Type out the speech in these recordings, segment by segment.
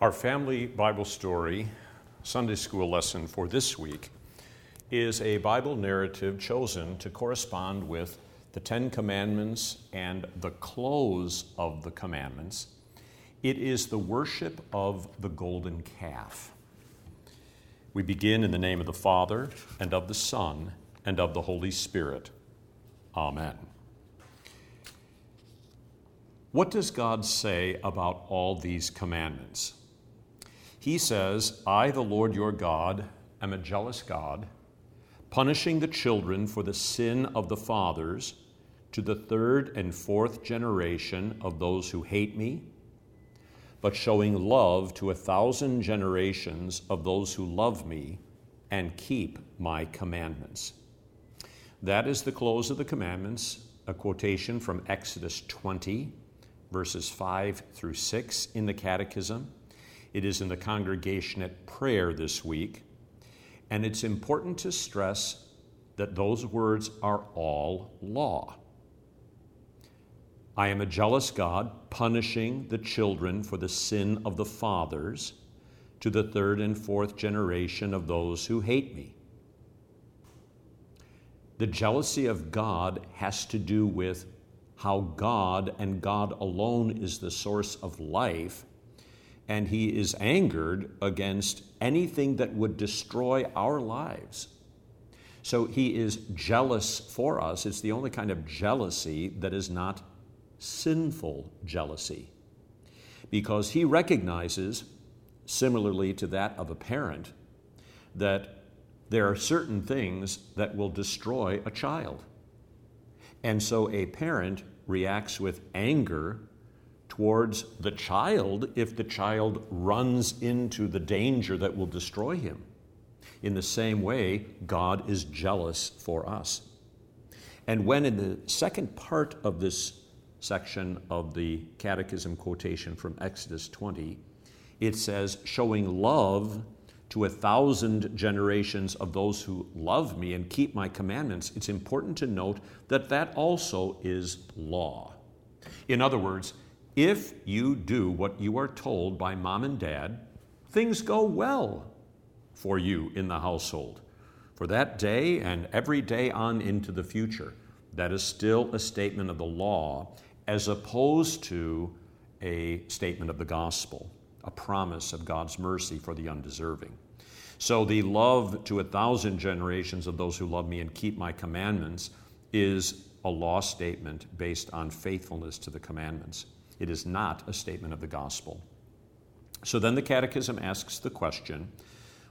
Our family Bible story, Sunday school lesson for this week, is a Bible narrative chosen to correspond with the Ten Commandments and the close of the commandments. It is the worship of the golden calf. We begin in the name of the Father, and of the Son, and of the Holy Spirit. Amen. What does God say about all these commandments? He says, I, the Lord your God, am a jealous God, punishing the children for the sin of the fathers to the third and fourth generation of those who hate me, but showing love to a thousand generations of those who love me and keep my commandments. That is the close of the commandments, a quotation from Exodus 20, verses 5 through 6 in the Catechism. It is in the congregation at prayer this week. And it's important to stress that those words are all law. I am a jealous God, punishing the children for the sin of the fathers to the third and fourth generation of those who hate me. The jealousy of God has to do with how God and God alone is the source of life and he is angered against anything that would destroy our lives. So he is jealous for us. It's the only kind of jealousy that is not sinful jealousy. Because he recognizes, similarly to that of a parent, that there are certain things that will destroy a child. And so a parent reacts with anger towards the child if the child runs into the danger that will destroy him. In the same way, God is jealous for us. And when in the second part of this section of the Catechism quotation from Exodus 20, it says, showing love to a thousand generations of those who love me and keep my commandments, it's important to note that that also is law. In other words, if you do what you are told by mom and dad, things go well for you in the household. For that day and every day on into the future, that is still a statement of the law as opposed to a statement of the gospel, a promise of God's mercy for the undeserving. So the love to a thousand generations of those who love me and keep my commandments is a law statement based on faithfulness to the commandments. It is not a statement of the gospel. So then the Catechism asks the question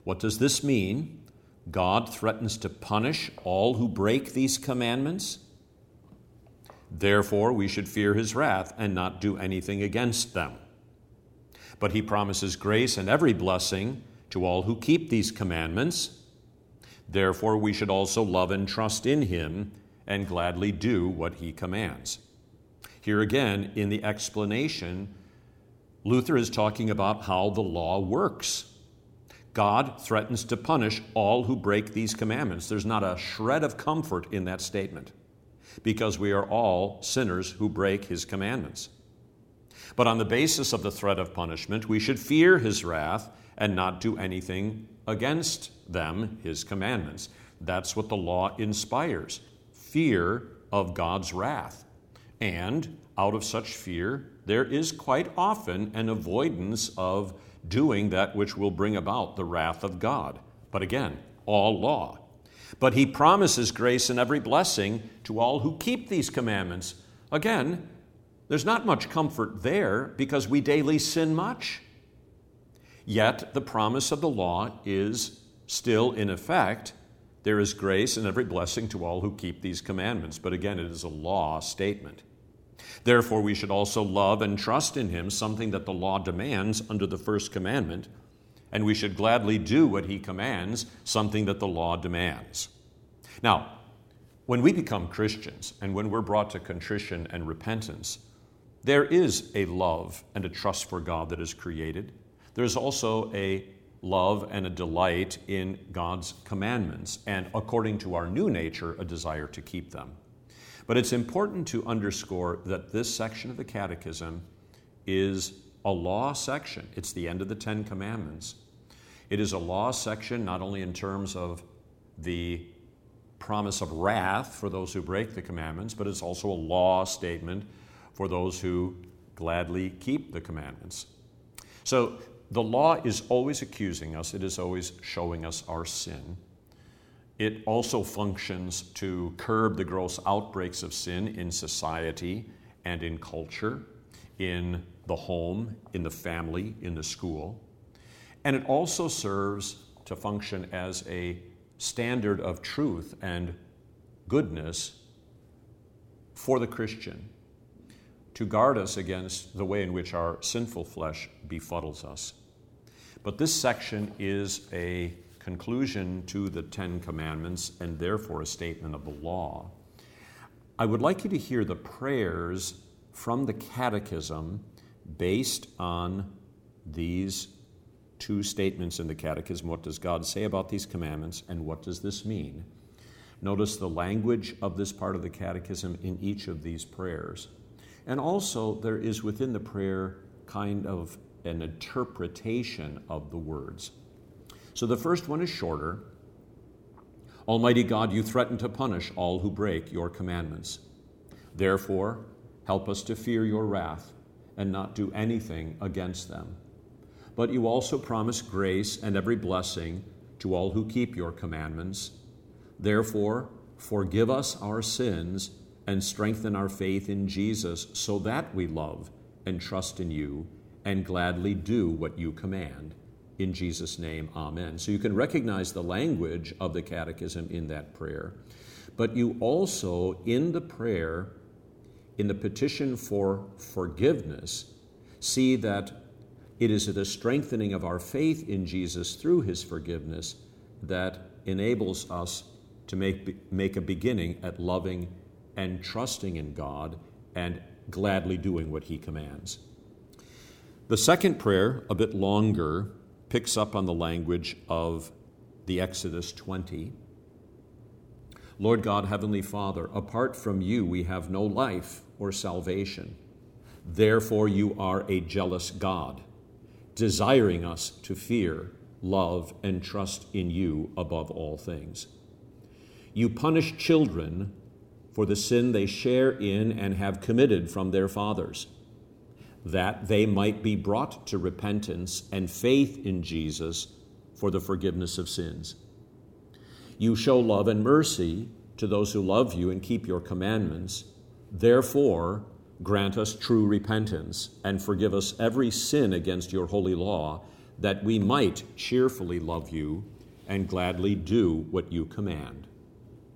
what does this mean? God threatens to punish all who break these commandments? Therefore, we should fear his wrath and not do anything against them. But he promises grace and every blessing to all who keep these commandments. Therefore, we should also love and trust in him and gladly do what he commands. Here again, in the explanation, Luther is talking about how the law works. God threatens to punish all who break these commandments. There's not a shred of comfort in that statement because we are all sinners who break his commandments. But on the basis of the threat of punishment, we should fear his wrath and not do anything against them, his commandments. That's what the law inspires fear of God's wrath. And out of such fear, there is quite often an avoidance of doing that which will bring about the wrath of God. But again, all law. But he promises grace and every blessing to all who keep these commandments. Again, there's not much comfort there because we daily sin much. Yet the promise of the law is still in effect. There is grace and every blessing to all who keep these commandments. But again, it is a law statement. Therefore, we should also love and trust in him, something that the law demands under the first commandment, and we should gladly do what he commands, something that the law demands. Now, when we become Christians and when we're brought to contrition and repentance, there is a love and a trust for God that is created. There's also a love and a delight in God's commandments, and according to our new nature, a desire to keep them. But it's important to underscore that this section of the Catechism is a law section. It's the end of the Ten Commandments. It is a law section not only in terms of the promise of wrath for those who break the commandments, but it's also a law statement for those who gladly keep the commandments. So the law is always accusing us, it is always showing us our sin. It also functions to curb the gross outbreaks of sin in society and in culture, in the home, in the family, in the school. And it also serves to function as a standard of truth and goodness for the Christian to guard us against the way in which our sinful flesh befuddles us. But this section is a conclusion to the Ten Commandments and therefore a statement of the law. I would like you to hear the prayers from the Catechism based on these two statements in the Catechism. What does God say about these commandments, and what does this mean? Notice the language of this part of the Catechism in each of these prayers. And also, there is within the prayer kind of an interpretation of the words. So the first one is shorter Almighty God, you threaten to punish all who break your commandments. Therefore, help us to fear your wrath and not do anything against them. But you also promise grace and every blessing to all who keep your commandments. Therefore, forgive us our sins and strengthen our faith in Jesus so that we love and trust in you and gladly do what you command. In Jesus' name, amen. So you can recognize the language of the catechism in that prayer. But you also, in the prayer, in the petition for forgiveness, see that it is the strengthening of our faith in Jesus through his forgiveness that enables us to make, make a beginning at loving and trusting in God and gladly doing what he commands. The second prayer, a bit longer, picks up on the language of the Exodus 20. Lord God, Heavenly Father, apart from you we have no life or salvation. Therefore, you are a jealous God desiring us to fear, love, and trust in you above all things. You punish children for the sin they share in and have committed from their fathers, that they might be brought to repentance and faith in Jesus for the forgiveness of sins. You show love and mercy to those who love you and keep your commandments. Therefore, grant us true repentance and forgive us every sin against your holy law, that we might cheerfully love you and gladly do what you command.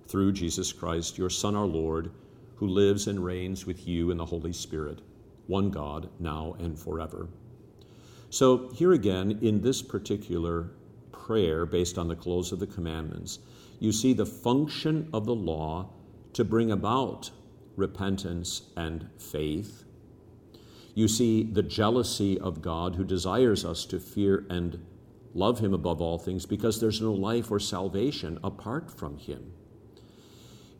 Through Jesus Christ, your Son, our Lord, who lives and reigns with you in the Holy Spirit, one God, now and forever. So, here again, in this particular prayer, based on the close of the commandments, you see the function of the law to bring about repentance, and faith. You see the jealousy of God who desires us to fear and love Him above all things because there's no life or salvation apart from Him.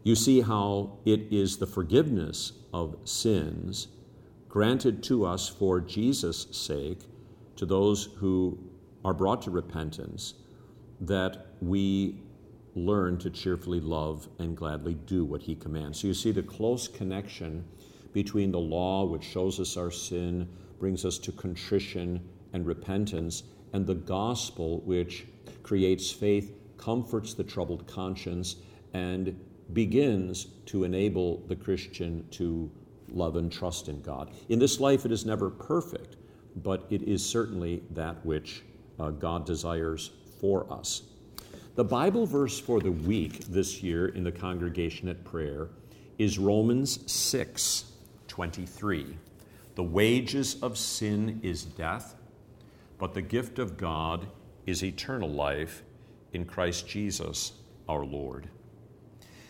You see how it is the forgiveness of sins granted to us for Jesus' sake, to those who are brought to repentance, that we learn to cheerfully love and gladly do what he commands. So you see the close connection between the law, which shows us our sin, brings us to contrition and repentance, and the gospel, which creates faith, comforts the troubled conscience, and begins to enable the Christian to love and trust in God. In this life, it is never perfect, but it is certainly that which uh, God desires for us. The Bible verse for the week this year in the congregation at prayer is Romans 6 23. The wages of sin is death, but the gift of God is eternal life in Christ Jesus our Lord.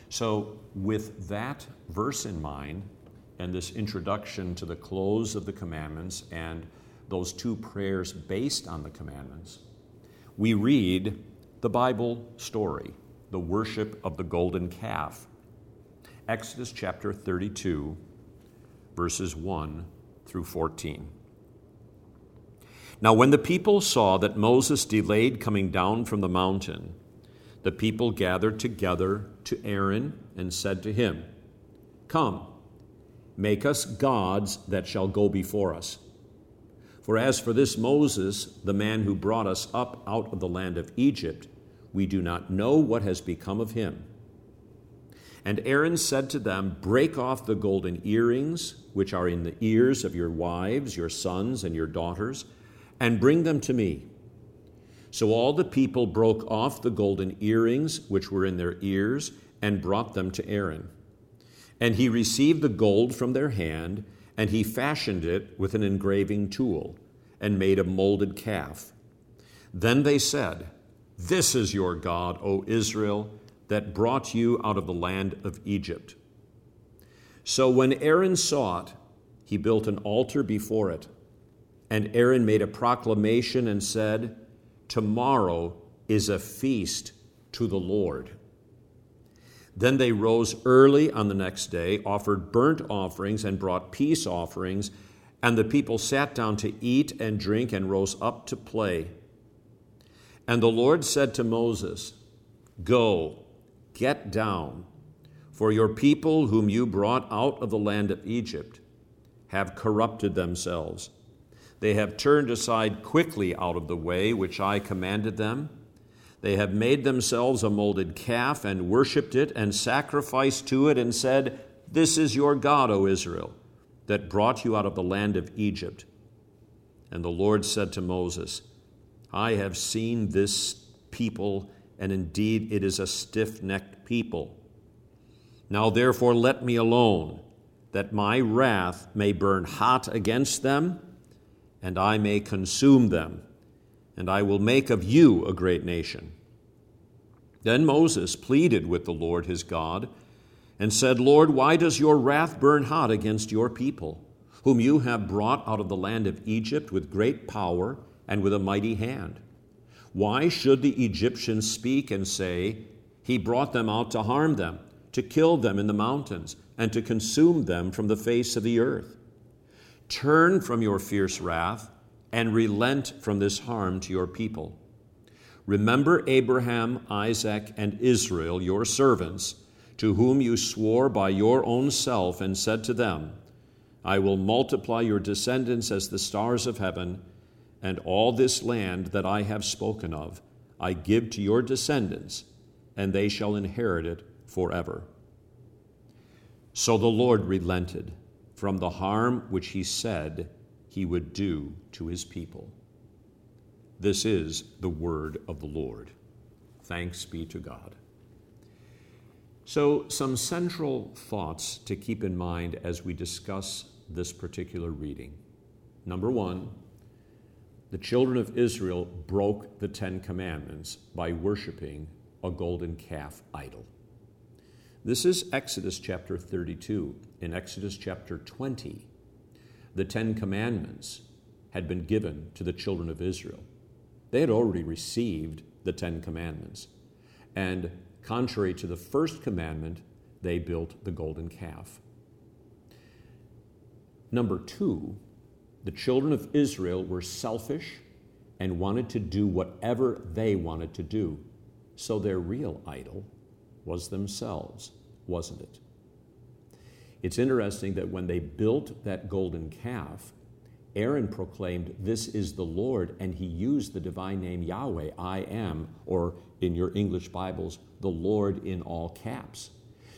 So, with that verse in mind, and this introduction to the close of the commandments and those two prayers based on the commandments, we read the Bible story, the worship of the golden calf. Exodus chapter 32, verses 1 through 14. Now, when the people saw that Moses delayed coming down from the mountain, the people gathered together to Aaron and said to him, Come, make us gods that shall go before us. For as for this Moses, the man who brought us up out of the land of Egypt, we do not know what has become of him. And Aaron said to them, Break off the golden earrings which are in the ears of your wives, your sons, and your daughters and bring them to me. So all the people broke off the golden earrings which were in their ears and brought them to Aaron. And he received the gold from their hand, and he fashioned it with an engraving tool, and made a molded calf. Then they said, This is your God, O Israel, that brought you out of the land of Egypt. So when Aaron saw it, he built an altar before it and Aaron made a proclamation and said, Tomorrow is a feast to the Lord. Then they rose early on the next day, offered burnt offerings, and brought peace offerings. And the people sat down to eat and drink and rose up to play. And the Lord said to Moses, Go, get down, for your people whom you brought out of the land of Egypt have corrupted themselves they have turned aside quickly out of the way which I commanded them. They have made themselves a molded calf and worshipped it and sacrificed to it and said, This is your God, O Israel, that brought you out of the land of Egypt. And the Lord said to Moses, I have seen this people, and indeed it is a stiff necked people. Now therefore let me alone, that my wrath may burn hot against them and I may consume them, and I will make of you a great nation. Then Moses pleaded with the Lord his God and said, Lord, why does your wrath burn hot against your people, whom you have brought out of the land of Egypt with great power and with a mighty hand? Why should the Egyptians speak and say, He brought them out to harm them, to kill them in the mountains, and to consume them from the face of the earth? Turn from your fierce wrath and relent from this harm to your people. Remember Abraham, Isaac, and Israel, your servants, to whom you swore by your own self and said to them, I will multiply your descendants as the stars of heaven, and all this land that I have spoken of I give to your descendants, and they shall inherit it forever. So the Lord relented from the harm which he said he would do to his people. This is the word of the Lord. Thanks be to God. So, some central thoughts to keep in mind as we discuss this particular reading. Number one, the children of Israel broke the Ten Commandments by worshiping a golden calf idol. This is Exodus chapter 32. In Exodus chapter 20, the Ten Commandments had been given to the children of Israel. They had already received the Ten Commandments. And contrary to the first commandment, they built the golden calf. Number two, the children of Israel were selfish and wanted to do whatever they wanted to do. So their real idol was themselves, wasn't it? It's interesting that when they built that golden calf, Aaron proclaimed, This is the Lord, and he used the divine name Yahweh, I am, or in your English Bibles, the Lord in all caps.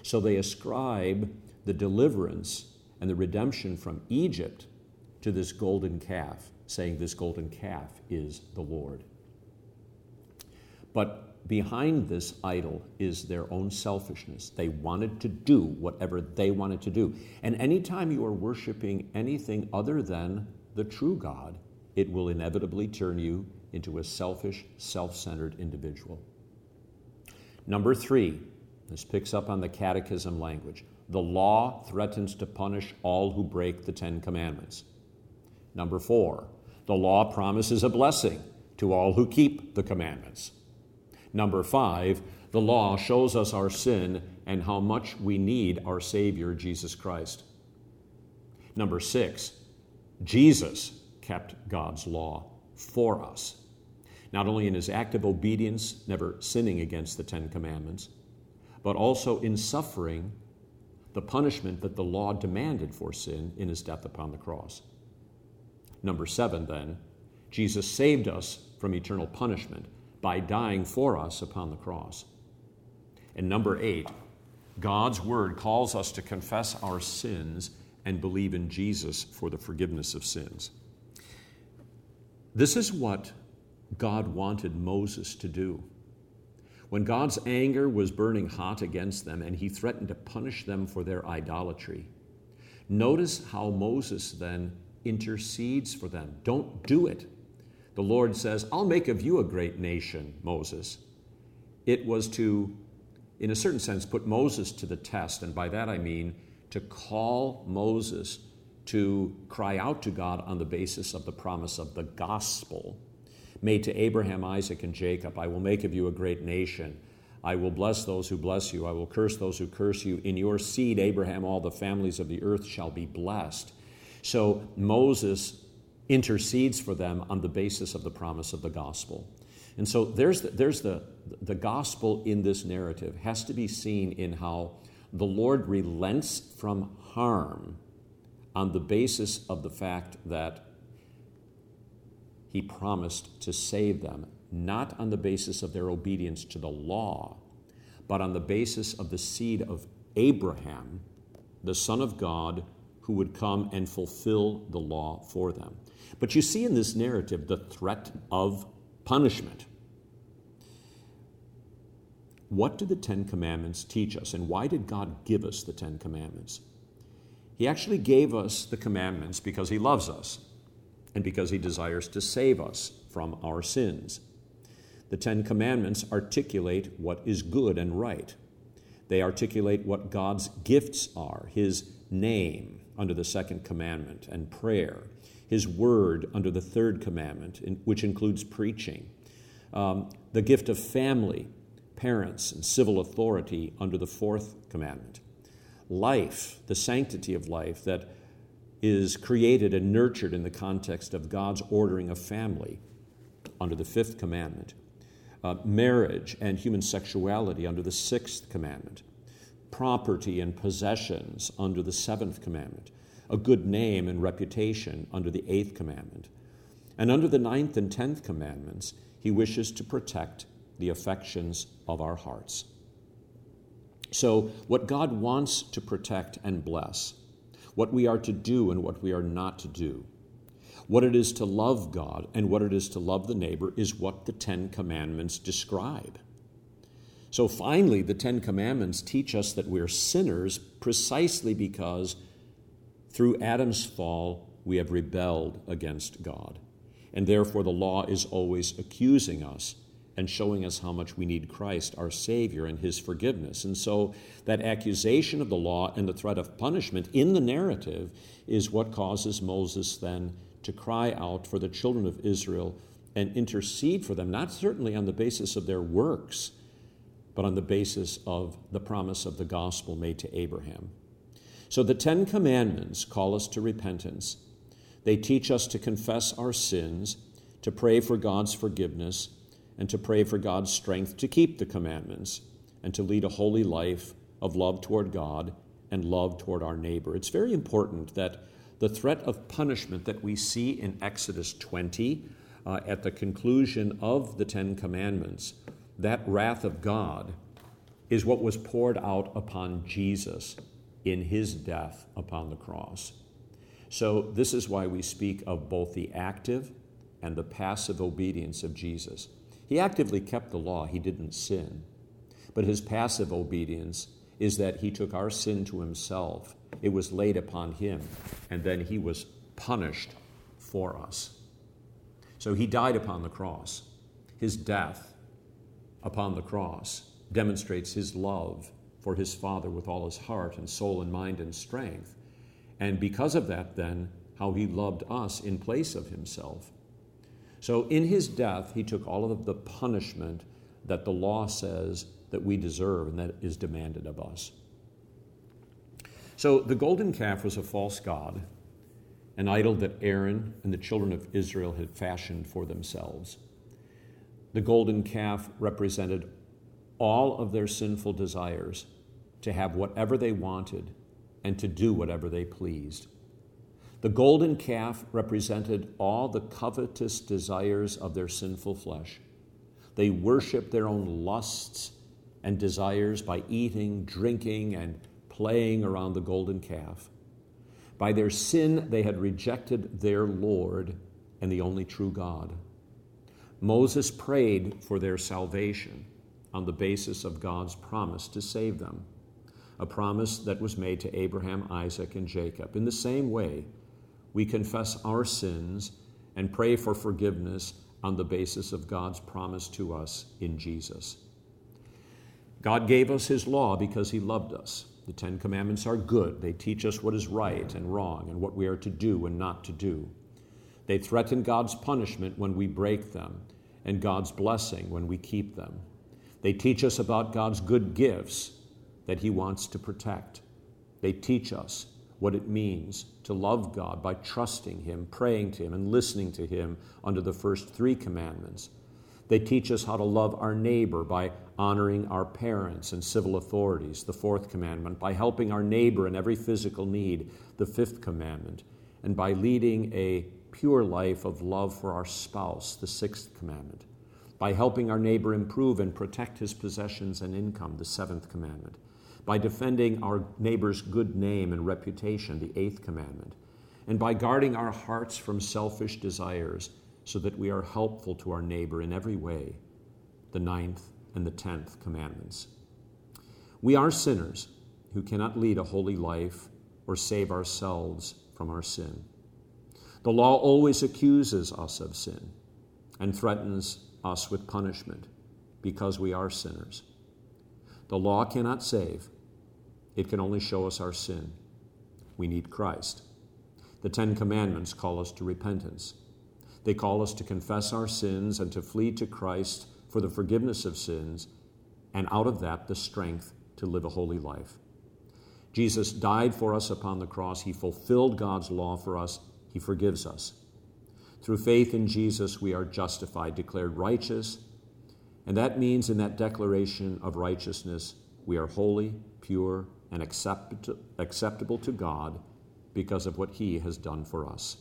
So they ascribe the deliverance and the redemption from Egypt to this golden calf, saying this golden calf is the Lord. But behind this idol is their own selfishness. They wanted to do whatever they wanted to do. And anytime you are worshiping anything other than the true God, it will inevitably turn you into a selfish, self centered individual. Number three, this picks up on the catechism language. The law threatens to punish all who break the Ten Commandments. Number four, the law promises a blessing to all who keep the commandments. Number five, the law shows us our sin and how much we need our Savior, Jesus Christ. Number six, Jesus kept God's law. for us, not only in his active obedience, never sinning against the Ten Commandments, but also in suffering the punishment that the law demanded for sin in his death upon the cross. Number seven, then, Jesus saved us from eternal punishment by dying for us upon the cross. And number eight, God's word calls us to confess our sins and believe in Jesus for the forgiveness of sins. This is what God wanted Moses to do. When God's anger was burning hot against them and he threatened to punish them for their idolatry, notice how Moses then intercedes for them. Don't do it. The Lord says, I'll make of you a great nation, Moses. It was to, in a certain sense, put Moses to the test, and by that I mean to call Moses to cry out to God on the basis of the promise of the gospel made to Abraham, Isaac, and Jacob I will make of you a great nation. I will bless those who bless you. I will curse those who curse you. In your seed, Abraham, all the families of the earth shall be blessed. So Moses intercedes for them on the basis of the promise of the gospel. And so there's the, there's the, the gospel in this narrative has to be seen in how the Lord relents from harm on the basis of the fact that he promised to save them, not on the basis of their obedience to the law, but on the basis of the seed of Abraham, the Son of God, who would come and fulfill the law for them. But you see in this narrative the threat of punishment. What do the Ten Commandments teach us, and why did God give us the Ten Commandments? He actually gave us the commandments because He loves us and because He desires to save us from our sins. The Ten Commandments articulate what is good and right. They articulate what God's gifts are His name under the second commandment and prayer, His word under the third commandment, which includes preaching, um, the gift of family, parents, and civil authority under the fourth commandment, life, the sanctity of life that is created and nurtured in the context of God's ordering of family under the fifth commandment, uh, marriage and human sexuality under the sixth commandment, property and possessions under the seventh commandment, a good name and reputation under the eighth commandment. And under the ninth and tenth commandments, he wishes to protect the affections of our hearts. So, what God wants to protect and bless what we are to do and what we are not to do. What it is to love God and what it is to love the neighbor is what the Ten Commandments describe. So finally, the Ten Commandments teach us that we're sinners precisely because through Adam's fall we have rebelled against God. And therefore, the law is always accusing us and showing us how much we need Christ, our Savior, and His forgiveness. And so, that accusation of the law and the threat of punishment in the narrative is what causes Moses then to cry out for the children of Israel and intercede for them, not certainly on the basis of their works, but on the basis of the promise of the gospel made to Abraham. So, the Ten Commandments call us to repentance. They teach us to confess our sins, to pray for God's forgiveness and to pray for God's strength to keep the commandments and to lead a holy life of love toward God and love toward our neighbor. It's very important that the threat of punishment that we see in Exodus 20 uh, at the conclusion of the Ten Commandments, that wrath of God is what was poured out upon Jesus in his death upon the cross. So, this is why we speak of both the active and the passive obedience of Jesus. He actively kept the law, he didn't sin. But his passive obedience is that he took our sin to himself. It was laid upon him, and then he was punished for us. So he died upon the cross. His death upon the cross demonstrates his love for his Father with all his heart and soul and mind and strength. And because of that, then, how he loved us in place of himself so in his death, he took all of the punishment that the law says that we deserve and that is demanded of us. So the golden calf was a false god, an idol that Aaron and the children of Israel had fashioned for themselves. The golden calf represented all of their sinful desires to have whatever they wanted and to do whatever they pleased. The golden calf represented all the covetous desires of their sinful flesh. They worshiped their own lusts and desires by eating, drinking, and playing around the golden calf. By their sin, they had rejected their Lord and the only true God. Moses prayed for their salvation on the basis of God's promise to save them, a promise that was made to Abraham, Isaac, and Jacob. In the same way, we confess our sins and pray for forgiveness on the basis of God's promise to us in Jesus. God gave us His law because He loved us. The Ten Commandments are good. They teach us what is right and wrong and what we are to do and not to do. They threaten God's punishment when we break them and God's blessing when we keep them. They teach us about God's good gifts that He wants to protect. They teach us what it means to love God by trusting Him, praying to Him, and listening to Him under the first three commandments. They teach us how to love our neighbor by honoring our parents and civil authorities, the fourth commandment, by helping our neighbor in every physical need, the fifth commandment, and by leading a pure life of love for our spouse, the sixth commandment, by helping our neighbor improve and protect his possessions and income, the seventh commandment, by defending our neighbor's good name and reputation, the eighth commandment, and by guarding our hearts from selfish desires so that we are helpful to our neighbor in every way, the ninth and the tenth commandments. We are sinners who cannot lead a holy life or save ourselves from our sin. The law always accuses us of sin and threatens us with punishment because we are sinners. The law cannot save, it can only show us our sin. We need Christ. The Ten Commandments call us to repentance. They call us to confess our sins and to flee to Christ for the forgiveness of sins, and out of that, the strength to live a holy life. Jesus died for us upon the cross. He fulfilled God's law for us. He forgives us. Through faith in Jesus, we are justified, declared righteous, and that means in that declaration of righteousness, we are holy, pure, and accept- acceptable to God because of what He has done for us.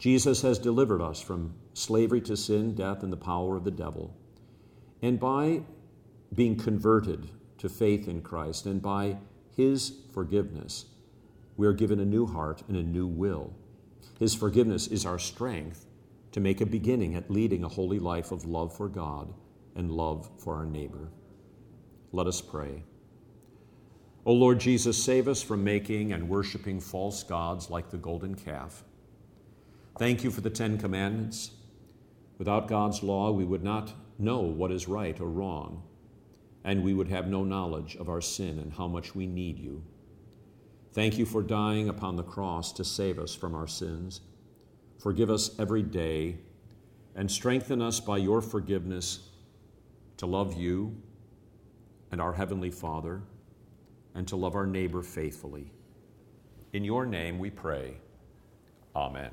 Jesus has delivered us from slavery to sin, death, and the power of the devil. And by being converted to faith in Christ and by His forgiveness, we are given a new heart and a new will. His forgiveness is our strength to make a beginning at leading a holy life of love for God and love for our neighbor. Let us pray. O Lord Jesus, save us from making and worshiping false gods like the golden calf. Thank you for the Ten Commandments. Without God's law, we would not know what is right or wrong, and we would have no knowledge of our sin and how much we need you. Thank you for dying upon the cross to save us from our sins. Forgive us every day and strengthen us by your forgiveness to love you and our Heavenly Father and to love our neighbor faithfully. In your name we pray. Amen.